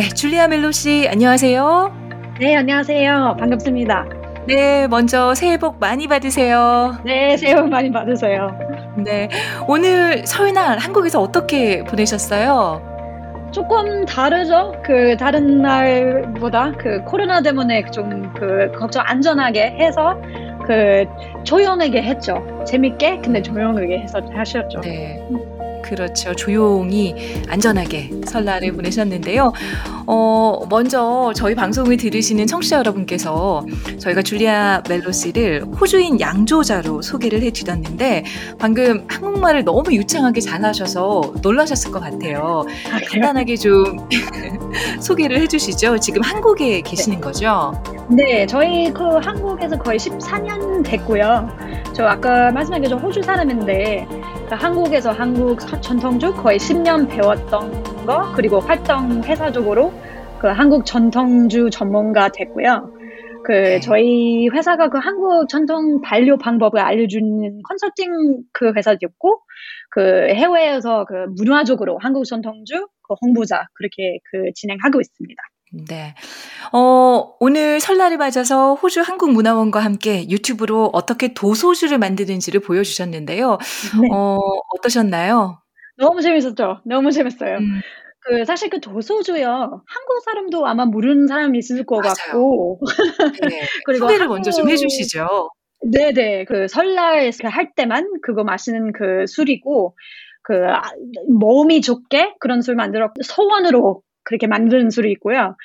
네, 줄리아 멜로 씨, 안녕하세요. 네, 안녕하세요. 반갑습니다. 네, 먼저 새해 복 많이 받으세요. 네, 새해 복 많이 받으세요. 네, 오늘 설날 한국에서 어떻게 보내셨어요? 조금 다르죠. 그 다른 날보다 그 코로나 때문에 좀 그 걱정 안전하게 해서 그 조용하게 했죠. 재밌게 근데 조용하게 해서 하셨죠. 네. 그렇죠. 조용히 안전하게 설날을 보내셨는데요. 어, 먼저 저희 방송을 들으시는 청취자 여러분께서 저희가 줄리아 멜로시를 호주인 양조자로 소개를 해드렸는데 방금 한국말을 너무 유창하게 잘하셔서 놀라셨을 것 같아요. 아, 간단하게 좀 소개를 해주시죠. 지금 한국에 계시는 거죠? 네, 저희 그 한국에서 거의 14년 됐고요. 저 아까 말씀하신 저 호주 사람인데 그 한국에서 한국 전통주 거의 10년 배웠던 거 그리고 활동 회사적으로 그 한국 전통주 전문가 됐고요. 그 네. 저희 회사가 그 한국 전통 반려 방법을 알려주는 컨설팅 그 회사였고 그 해외에서 그 문화적으로 한국 전통주 그 홍보자 그렇게 그 진행하고 있습니다. 네. 어, 오늘 설날을 맞아서 호주 한국문화원과 함께 유튜브로 어떻게 도소주를 만드는지를 보여주셨는데요. 네. 어, 어떠셨나요? 너무 재밌었죠. 너무 재밌어요. 음, 그 사실 그 도소주요. 한국 사람도 아마 모르는 사람이 있을 것 맞아요. 같고 네. 그리고 소개를 먼저 좀 한국- 해주시죠. 네네 그 설날 그할 때만 그거 마시는 그 술이고 그 아, 몸이 좋게 그런 술 만들어 소원으로 그렇게 만드는 술이 있고요.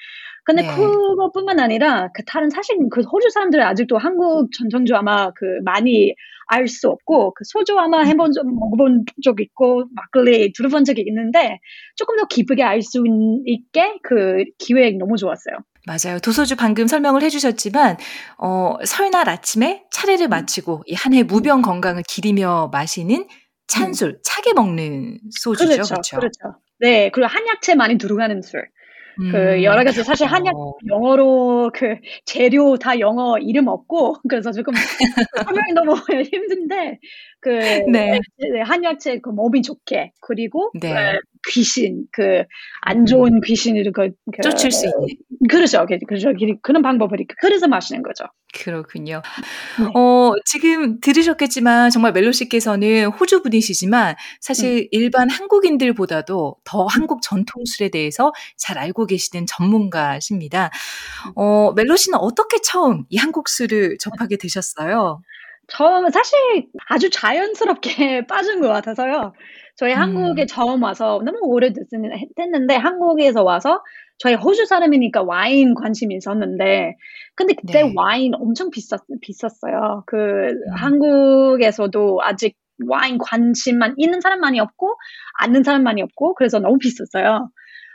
근데 네. 그것뿐만 아니라 그 다른 사실 그 호주 사람들은 아직도 한국 전통주 아마 그 많이 알 수 없고 그 소주 아마 음. 해본 적 먹어본 적 있고 막걸리 들어본 적이 있는데 조금 더 깊게 알 수 있게 그 기획 너무 좋았어요. 맞아요. 도소주 방금 설명을 해주셨지만, 어, 설날 아침에 차례를 마치고 이 한 해 무병 건강을 기리며 마시는 찬술, 차게 먹는 소주죠. 그렇죠, 그렇죠. 그렇죠. 네, 그리고 한약재 많이 들어가는 술. 음, 그 여러 가지 사실 한약 어, 영어로 그 재료 다 영어 이름 없고 그래서 조금 설명이 너무 힘든데 그 네. 네, 한약재 그 몸이 좋게 그리고 네. 그 귀신 그 안 좋은 귀신을 그, 그 쫓을 수 있는. 그렇죠, 그- 그렇죠. 그런 방법을 그래서 마시는 거죠. 그렇군요. 네. 어, 지금 들으셨겠지만 정말 멜로 씨께서는 호주 분이시지만 사실 일반 한국인들보다도 더 한국 전통술에 대해서 잘 알고 계시는 전문가십니다. 어, 멜로 씨는 어떻게 처음 이 한국 술을 접하게 되셨어요? 처음 사실 아주 자연스럽게 빠진 것 같아서요. 저희 음. 한국에 처음 와서 너무 오래됐는데 한국에서 와서 저희 호주 사람이니까 와인 관심이 있었는데 근데 그때 네. 와인 엄청 비쌌 비쌌어요. 그 한국에서도 아직 와인 관심만 있는 사람만이 없고 아는 사람만이 없고 그래서 너무 비쌌어요.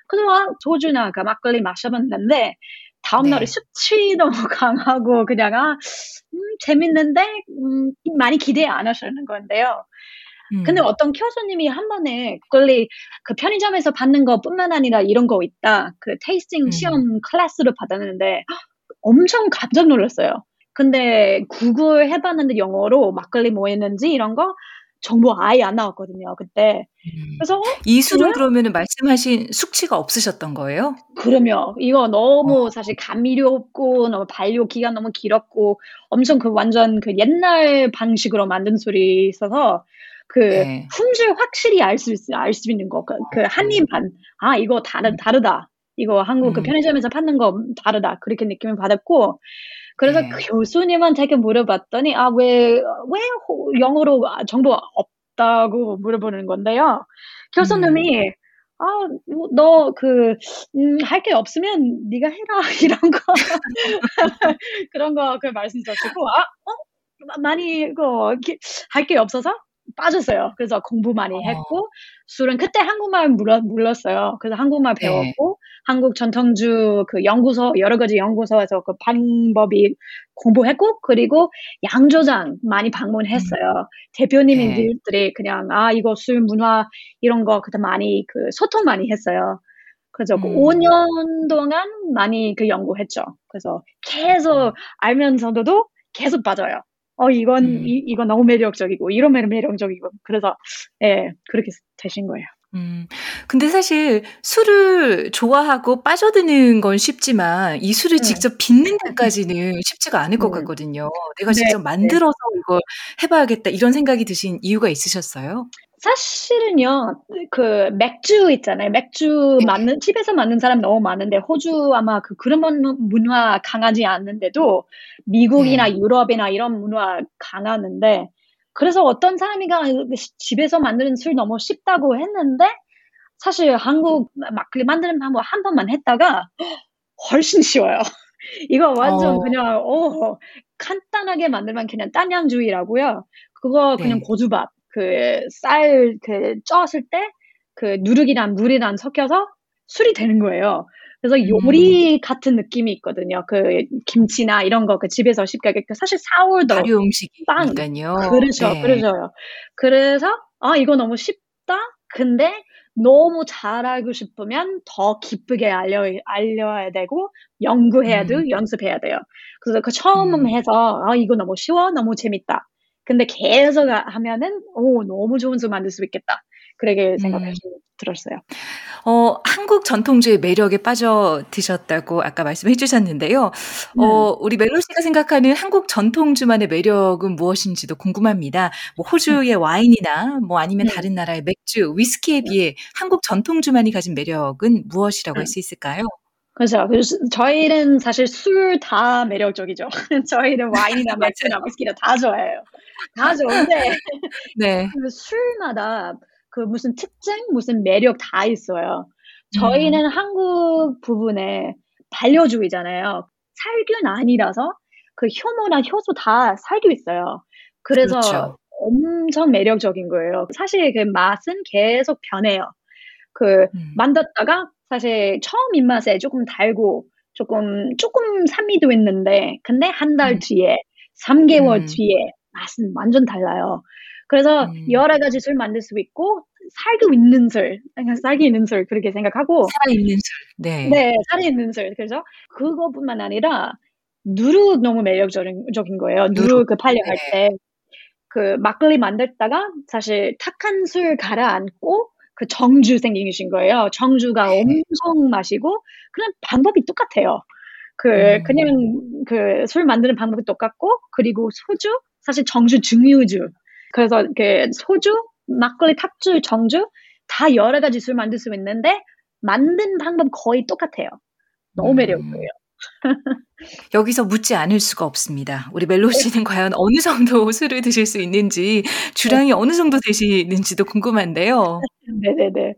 그래서 아, 소주나 그 막걸리 마셔봤는데 다음날에 네. 숙취 너무 강하고 그냥 아 음, 재밌는데 음, 많이 기대 안 하시는 건데요. 음. 근데 어떤 교수님이 한 번에 막걸리 그 편의점에서 받는 것뿐만 아니라 이런 거 있다. 그 tasting 음. 체험 클래스를 받았는데 헉, 엄청 깜짝 놀랐어요. 근데 구글 해봤는데 영어로 막걸리 뭐 했는지 이런 거 정보 아예 안 나왔거든요. 그때. 음. 그래서 어? 이 술은 그래? 그러면은 말씀하신 숙취가 없으셨던 거예요? 그러면 이거 너무 어. 사실 감미료 없고 너무 발효 기간 너무 길었고 엄청 그 완전 그 옛날 방식으로 만든 술이 있어서 그 네. 품질 확실히 알수알수 있는 거. 그, 그 한입만 아 이거 다르 다르다. 이거 한국 그 음. 편의점에서 파는 거 다르다. 그렇게 느낌을 받았고 그래서 네. 그 교수님한테 물어봤더니 아 왜 왜 영어로 정보 없다고 물어보는 건데요. 교수님이 음. 아, 너 그, 음, 할 게 없으면 네가 해라 이런 거 그런 거 그 말씀 주시고 아, 어, 마- 많이 그 할 게 없어서 빠졌어요. 그래서 공부 많이 어. 했고 술은 그때 한국말 몰라, 몰랐어요. 그래서 한국말 네. 배웠고 한국 전통주 그 연구소 여러 가지 연구소에서 그 방법이 공부했고 그리고 양조장 많이 방문했어요. 대표님들이 그냥 아 이거 술 문화 이런 거 그때 많이 그 소통 많이 했어요. 그래서 그 음. 5년 동안 많이 그 연구했죠. 그래서 계속 알면서도 계속 빠져요. 어 이건 음. 이, 이거 너무 매력적이고 이런 매력 매력적이고 그래서 예 그렇게 되신 거예요. 음. 근데 사실 술을 좋아하고 빠져드는 건 쉽지만 이 술을 네. 직접 빚는 데까지는 쉽지가 않을 것 음. 같거든요. 내가 네, 직접 네. 만들어서 이걸 해봐야겠다 이런 생각이 드신 이유가 있으셨어요? 사실은요, 그 맥주 있잖아요. 맥주 네. 맞는 집에서 맞는 사람 너무 많은데 호주 아마 그 그런 문- 문화 강하지 않는데도 미국이나 네. 유럽이나 이런 문화 강하는데 그래서 어떤 사람이가 집에서 만드는 술 너무 쉽다고 했는데 사실 한국 막걸리 만드는 방법 한 번만 했다가 훨씬 쉬워요. 이거 완전 어. 그냥 어 간단하게 만들면 그냥 딴양주의라고요. 그거 그냥 네. 고주밥 그 쌀 그 쪘을 때 그 누룩이랑 물이랑 섞여서 술이 되는 거예요. 그래서 음. 요리 같은 느낌이 있거든요. 그 김치나 이런 거 그 집에서 쉽게 그 사실 사월도 발효 빵 음식이니까요. 그렇죠, 네. 그렇죠. 그래서 아 이거 너무 쉽다. 근데 너무 잘 알고 싶으면 더 기쁘게 알려 알려야 되고 연구해야 돼, 음. 연습해야 돼요. 그래서 그 처음 음. 해서 아 이거 너무 쉬워, 너무 재밌다. 근데 계속 하- 하면은 오 너무 좋은 술 만들 수 있겠다. 그렇게 생각이 음. 들었어요. 어, 한국 전통주의 매력에 빠져 드셨다고 아까 말씀해 주셨는데요. 네. 어, 우리 멜로 씨가 생각하는 한국 전통주만의 매력은 무엇인지도 궁금합니다. 뭐 호주의 와인이나 뭐 아니면 네. 다른 나라의 맥주, 위스키에 비해 한국 전통주만이 가진 매력은 무엇이라고 할 수 있을까요? 그렇죠. 그래서 저희는 사실 술 다 매력적이죠. 저희는 와인이나 맥주나 위스키나 다 좋아해요. 다 좋은데 네. 그 술마다 그 무슨 특징, 무슨 매력 다 있어요. 음. 저희는 한국 부분에 반려주의잖아요. 살균 아니라서 그 효모나 효소 다 살균 있어요. 그래서 그렇죠. 엄청 매력적인 거예요. 사실 그 맛은 계속 변해요. 그 음. 만졌다가 사실 처음 입맛에 조금 달고 조금 조금 산미도 있는데 근데 한달 음. 뒤에 3개월 음. 뒤에 맛은 완전 달라요. 그래서 음. 여러 가지 술 만들 수 있고 살고 있는 술, 그냥 살기 있는 술 그렇게 생각하고 살아 있는 술. 네. 네, 살이 있는 술. 그래서 그거뿐만 아니라 누룩 너무 매력적인 적인 거예요. 누룩. 그 팔려갈 네. 때그 막걸리 만들다가 사실 탁한 술 가라앉고 그 정주 생기신 거예요. 정주가 네. 엄청 마시고 그냥 방법이 똑같아요. 그 음. 그냥 그 술 만드는 방법이 똑같고 그리고 소주 사실 정주 증류주. 그래서 그 소주, 막걸리, 탁주, 정주 다 여러 가지 술 만들 수 있는데 만든 방법 거의 똑같아요. 너무 음. 매력적이에요. 여기서 묻지 않을 수가 없습니다. 우리 멜로 씨는 과연 어느 정도 술을 드실 수 있는지, 주량이 어느 정도 되시는지도 궁금한데요. 네네네.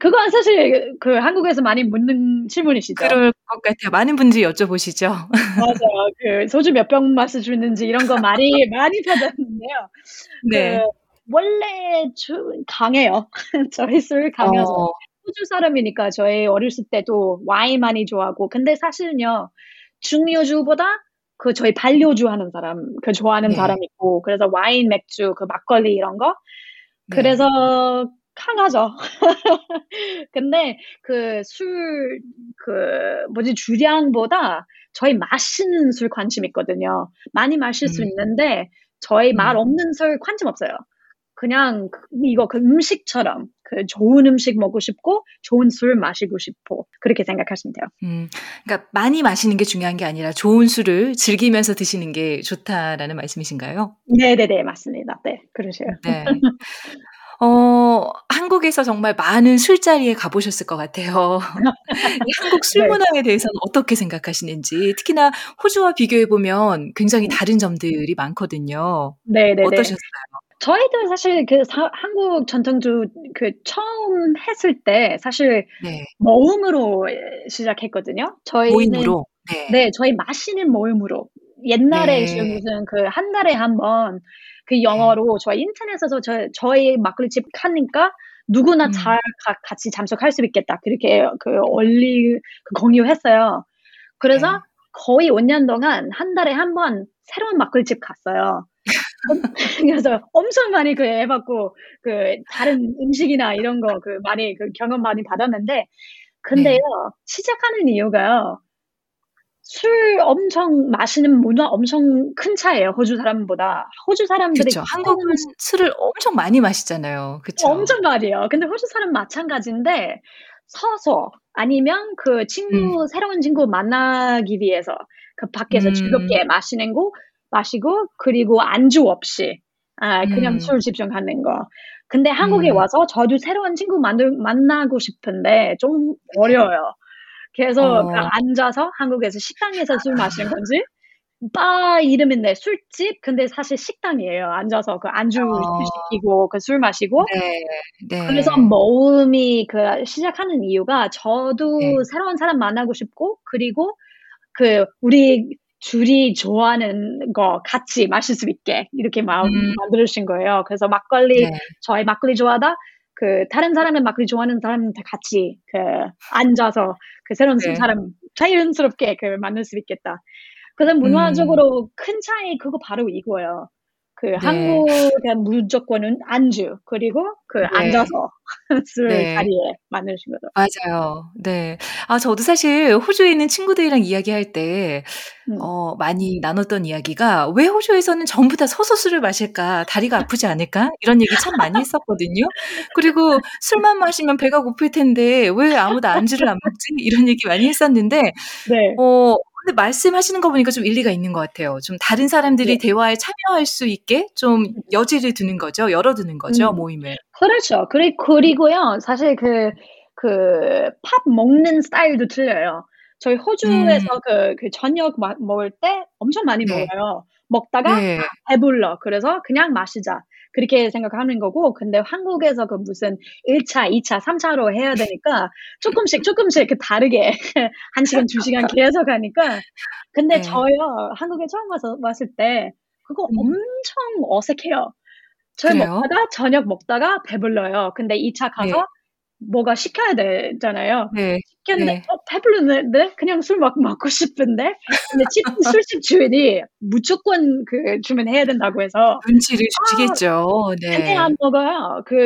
그건 사실 그 한국에서 많이 묻는 질문이시죠. 그럴 것 같아요. 많은 분들이 여쭤보시죠. 맞아요. 그 소주 몇 병 마셔 주는지 이런 거 많이 많이 받았는데요. 네. 그 원래 주, 강해요. 저희 술 강해서 어, 호주 사람이니까 저희 어렸을 때도 와인 많이 좋아하고 근데 사실은요 중류주보다 그 저희 반려주 하는 사람 그 좋아하는 네. 사람 있고 그래서 와인 맥주 그 막걸리 이런 거 네. 그래서 강하죠. 근데 그 술 그 뭐지 주량보다 저희 마시는 술 관심 있거든요. 많이 마실 수 음. 있는데 저희 음. 말 없는 술 관심 없어요. 그냥 그- 이거 그 음식처럼 그 좋은 음식 먹고 싶고 좋은 술 마시고 싶고 그렇게 생각하시면 돼요. 음, 그러니까 많이 마시는 게 중요한 게 아니라 좋은 술을 즐기면서 드시는 게 좋다라는 말씀이신가요? 네 네 네 맞습니다. 네 그러세요. 네. 어, 한국에서 정말 많은 술자리에 가보셨을 것 같아요. 이 한국 술 네. 문화에 대해서는 어떻게 생각하시는지, 특히나 호주와 비교해보면 굉장히 다른 점들이 많거든요. 네네네. 어떠셨어요? 저희도 사실 그 사- 한국 전통주 그 처음 했을 때 사실 네. 모음으로 시작했거든요. 저희는 모임으로. 네. 네, 저희 마시는 모임으로 옛날에 네. 무슨 그 한 달에 한 번 그 영어로 저희 인터넷에서 저, 저희 막걸리집 하니까 누구나 음. 잘 가- 같이 참석할 수 있겠다. 그렇게 그 올리, 그 공유했어요. 그래서 네. 거의 5년 동안 한 달에 한 번 새로운 막걸리집 갔어요. 그래서 엄청 많이 그 해봤고, 그 다른 음식이나 이런 거 그 많이 그 경험 많이 받았는데, 근데요, 시작하는 이유가요, 술 엄청 마시는 문화 엄청 큰 차이예요, 호주 사람보다. 호주 사람들이 그쵸. 한국은 술을 엄청 많이 마시잖아요. 그쵸. 엄청 많이요. 근데 호주 사람 마찬가지인데 서서 아니면 그 친구 새로운 친구 만나기 위해서 그 밖에서 음. 즐겁게 마시는 거 마시고 그리고 안주 없이 아 그냥 음. 술 집중 하는 거. 근데 한국에 음. 와서 저도 새로운 친구 만들 만나고 싶은데 좀 어려워요. 그래서 어. 그 앉아서 한국에서 식당에서 술 마시는 건지 바 이름인데 술집 근데 사실 식당이에요. 앉아서 그 안주 어. 시키고 그 술 마시고 네. 네. 그래서 모임이 그 시작하는 이유가 저도 네. 새로운 사람 만나고 싶고 그리고 그 우리 둘이 좋아하는 거 같이 마실 수 있게 이렇게 마음 음. 만들으신 거예요. 그래서 막걸리 네. 저희 막걸리 좋아하다 그 다른 사람의 막걸리 좋아하는 사람한테 같이 그 앉아서 그 새로운 네. 사람 자연스럽게 그 만날 수 있겠다. 그래서 음. 문화적으로 큰 차이 그거 바로 이거예요. 그 네. 한국은 무조건은 안주 그리고 그 네. 앉아서 술 네. 자리에 만드신 거죠. 맞아요. 네. 아 저도 사실 호주에 있는 친구들이랑 이야기할 때 음. 어 많이 나눴던 이야기가 "왜 호주에서는 전부 다 서서 술을 마실까? 다리가 아프지 않을까?" 이런 얘기 참 많이 했었거든요. 그리고 "술만 마시면 배가 고플 텐데 왜 아무도 안주를 안 먹지?" 이런 얘기 많이 했었는데 네. 어 근데 말씀하시는 거 보니까 좀 일리가 있는 것 같아요. 좀 다른 사람들이 네. 대화에 참여할 수 있게 좀 여지를 두는 거죠. 열어두는 거죠, 음. 모임을. 그렇죠. 그리, 그리고요, 사실 그, 그, 팝 먹는 스타일도 틀려요. 저희 호주에서 음. 그, 그 저녁 마, 먹을 때 엄청 많이 네. 먹어요. 먹다가 네. 배불러. 그래서 그냥 마시자. 그렇게 생각하는 거고, 근데 한국에서 그 무슨 1차, 2차, 3차로 해야 되니까 조금씩 조금씩 그 다르게 1시간, 2시간 계속 하니까. 근데 네. 저요, 한국에 처음 와서 왔을 때 그거 음. 엄청 어색해요. 저희? 먹다가 저녁 먹다가 배불러요. 근데 2차 가서 네. 뭐가 시켜야 되잖아요. 네. 시켰는데 네. 어, 배불렀는데 그냥 술 먹, 먹고 싶은데 근데 집, 술집 주인이 무조건 그 주문해야 된다고 해서 눈치를 아, 주시겠죠. 네. 안 먹어요. 그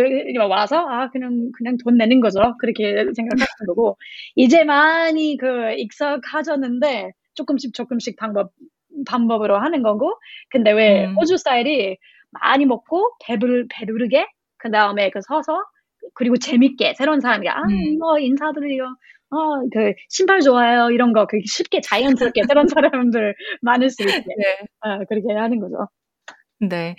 와서 아 그냥 그냥 돈 내는 거죠. 그렇게 생각하는 거고 이제 많이 그 익숙해졌는데 조금씩 조금씩 방법 방법으로 하는 거고 근데 왜 음. 호주 스타일이 많이 먹고 배불 배부르게 그 다음에 그 서서 그리고 재밌게 새로운 사람이 아 음. 이거 인사드려요. 어, 그, 신발 좋아요. 이런 거, 그 쉽게 자연스럽게 새로운 사람들 많을 수 있게, 네. 어, 그렇게 하는 거죠. 네.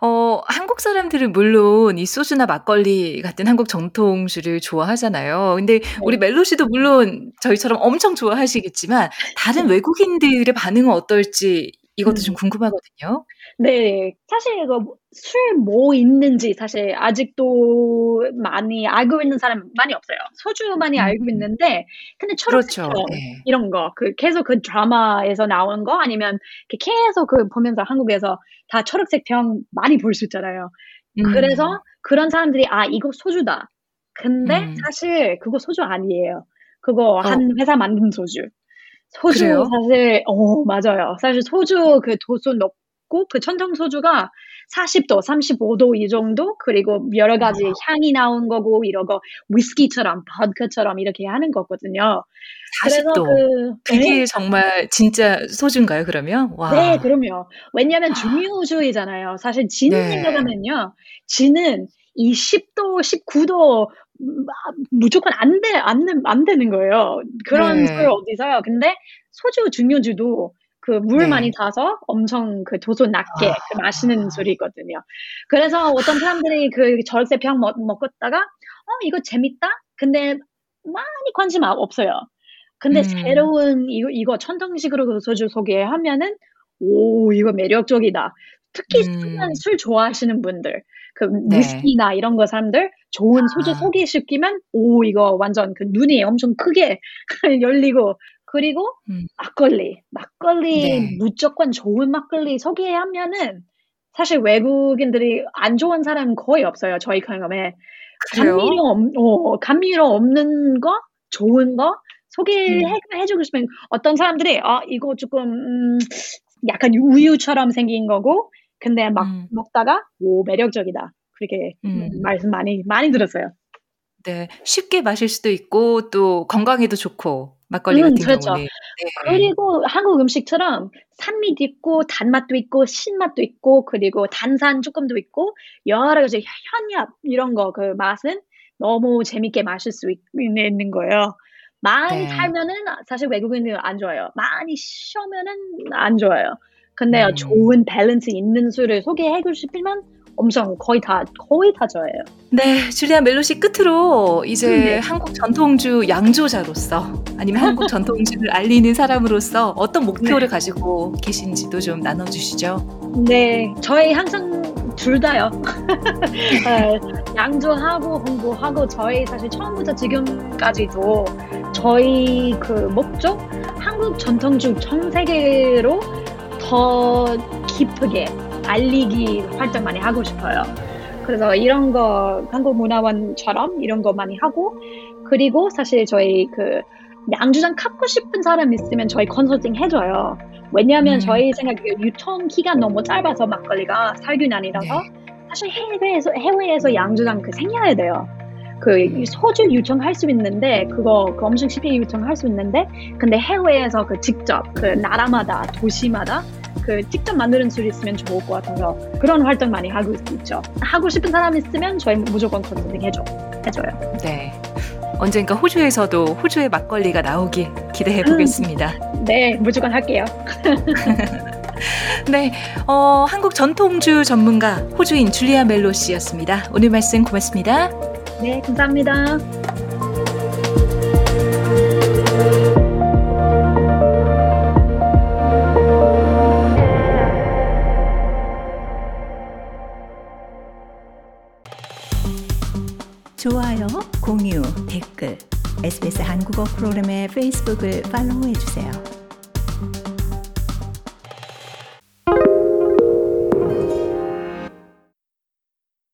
어 한국 사람들은 물론 이 소주나 막걸리 같은 한국 정통주를 좋아하잖아요. 근데 우리 네. 멜로 씨도 물론 저희처럼 엄청 좋아하시겠지만 다른 네. 외국인들의 반응은 어떨지 이것도 좀 음. 궁금하거든요. 네. 사실 이거 술 뭐 있는지 사실 아직도 많이 알고 있는 사람 많이 없어요. 소주 많이 알고 음. 있는데 근데 그렇죠. 초록색병 네. 이런 거, 그 계속 그 드라마에서 나오는 거 아니면 그 계속 그 보면서 한국에서 다 초록색 병 많이 볼 수 있잖아요. 음. 그래서 그런 사람들이 아 이거 소주다. 근데 음. 사실 그거 소주 아니에요. 그거 어. 한 회사 만든 소주. 소주 그래요? 사실 어 맞아요. 사실 소주 그 도수 높고 그 천정 소주가 40도, 35도 이 정도 그리고 여러 가지 와. 향이 나온 거고 이런 거 위스키처럼 버드카처럼 이렇게 하는 거거든요. 그래서 40도. 그 그게 네. 정말 진짜 소주인가요, 그러면? 네, 와. 그럼요. 왜냐면 중류주의잖아요. 사실 진 네. 생각하면요. 진은 이 10도, 19도 음, 아, 무조건 안 돼, 안, 되- 안 되는 거예요. 그런 네. 술 어디서요? 근데 소주 중류주도 그물 네. 많이 타서 엄청 그 도수 낮게 아. 그 마시는 술이거든요. 그래서 어떤 사람들이 그 절세 병 먹, 먹었다가 어 이거 재밌다. 근데 많이 관심 아- 없어요. 근데 음. 새로운 이거, 이거 천정식으로 그 소주 소개하면은 오 이거 매력적이다. 특히 술, 음. 술 좋아하시는 분들, 그 네. 위스키나 이런 거 사람들 좋은 소주 아. 소개시 키면 오 이거 완전 그 눈이 엄청 크게 열리고 그리고 음. 막걸리, 막걸리 네. 무조건 좋은 막걸리 소개하면은 사실 외국인들이 안 좋아하는 사람은 거의 없어요. 저희 경험에. 감미료, 없, 어, 감미료 없는 거, 좋은 거 소개해 음. 주고 싶으면 어떤 사람들이 아 이거 조금 음, 약간 우유처럼 생긴 거고 근데 막 음. 먹다가 오 매력적이다 그렇게 음. 말씀 많이 많이 들었어요. 네. 쉽게 마실 수도 있고 또 건강에도 좋고 막걸리 음, 같은 그렇죠. 경우는. 네. 그리고 한국 음식처럼 산미도 있고 단맛도 있고 신맛도 있고 그리고 단산 조금도 있고 여러 가지 현엽 이런 거 그 맛은 너무 재밌게 마실 수 있, 있는 거예요. 많이 네. 달면은 사실 외국인들 안 좋아요. 많이 쉬면은 안 좋아요. 근데 음. 좋은 밸런스 있는 술을 소개해 싶으면 엄청 거의 다 거의 다 좋아해요. 네, 줄리아 멜로시 끝으로 이제 네. 한국 전통주 양조자로서 아니면 한국 전통주를 알리는 사람으로서 어떤 목표를 네. 가지고 계신지도 좀 나눠주시죠. 네, 저희 항상 둘 다요. 네, 양조하고 홍보하고 저희 사실 처음부터 지금까지도 저희 그 목적 한국 전통주 전 세계로 더 깊게 알리기 활동 많이 하고 싶어요. 그래서 이런 거 한국 문화원처럼 이런 거 많이 하고 그리고 사실 저희 그 양주장 갖고 싶은 사람 있으면 저희 컨설팅 해줘요. 왜냐하면 음. 저희 생각에 유통 기간 너무 짧아서 막걸리가 살균 아니라서 사실 해외에서 해외에서 양주장 그 생겨야 돼요. 그 소주 유통할 수 있는데 그거 그 엄청 쉽게 유통할 수 있는데 근데 해외에서 그 직접 그 나라마다 도시마다 그 직접 만드는 술이 있으면 좋을 것 같아서 그런 활동 많이 하고 있죠. 하고 싶은 사람 있으면 저희 무조건 컨설팅 해줘 해줘요. 네. 언젠가 호주에서도 호주의 막걸리가 나오길 기대해 보겠습니다. 네, 무조건 할게요. 네, 어, 한국 전통주 전문가 호주인 줄리아 멜로 씨였습니다. 오늘 말씀 고맙습니다. 네, 감사합니다. 좋아요, 공유, 댓글, SBS 한국어 프로그램의 페이스북을 팔로우해 주세요.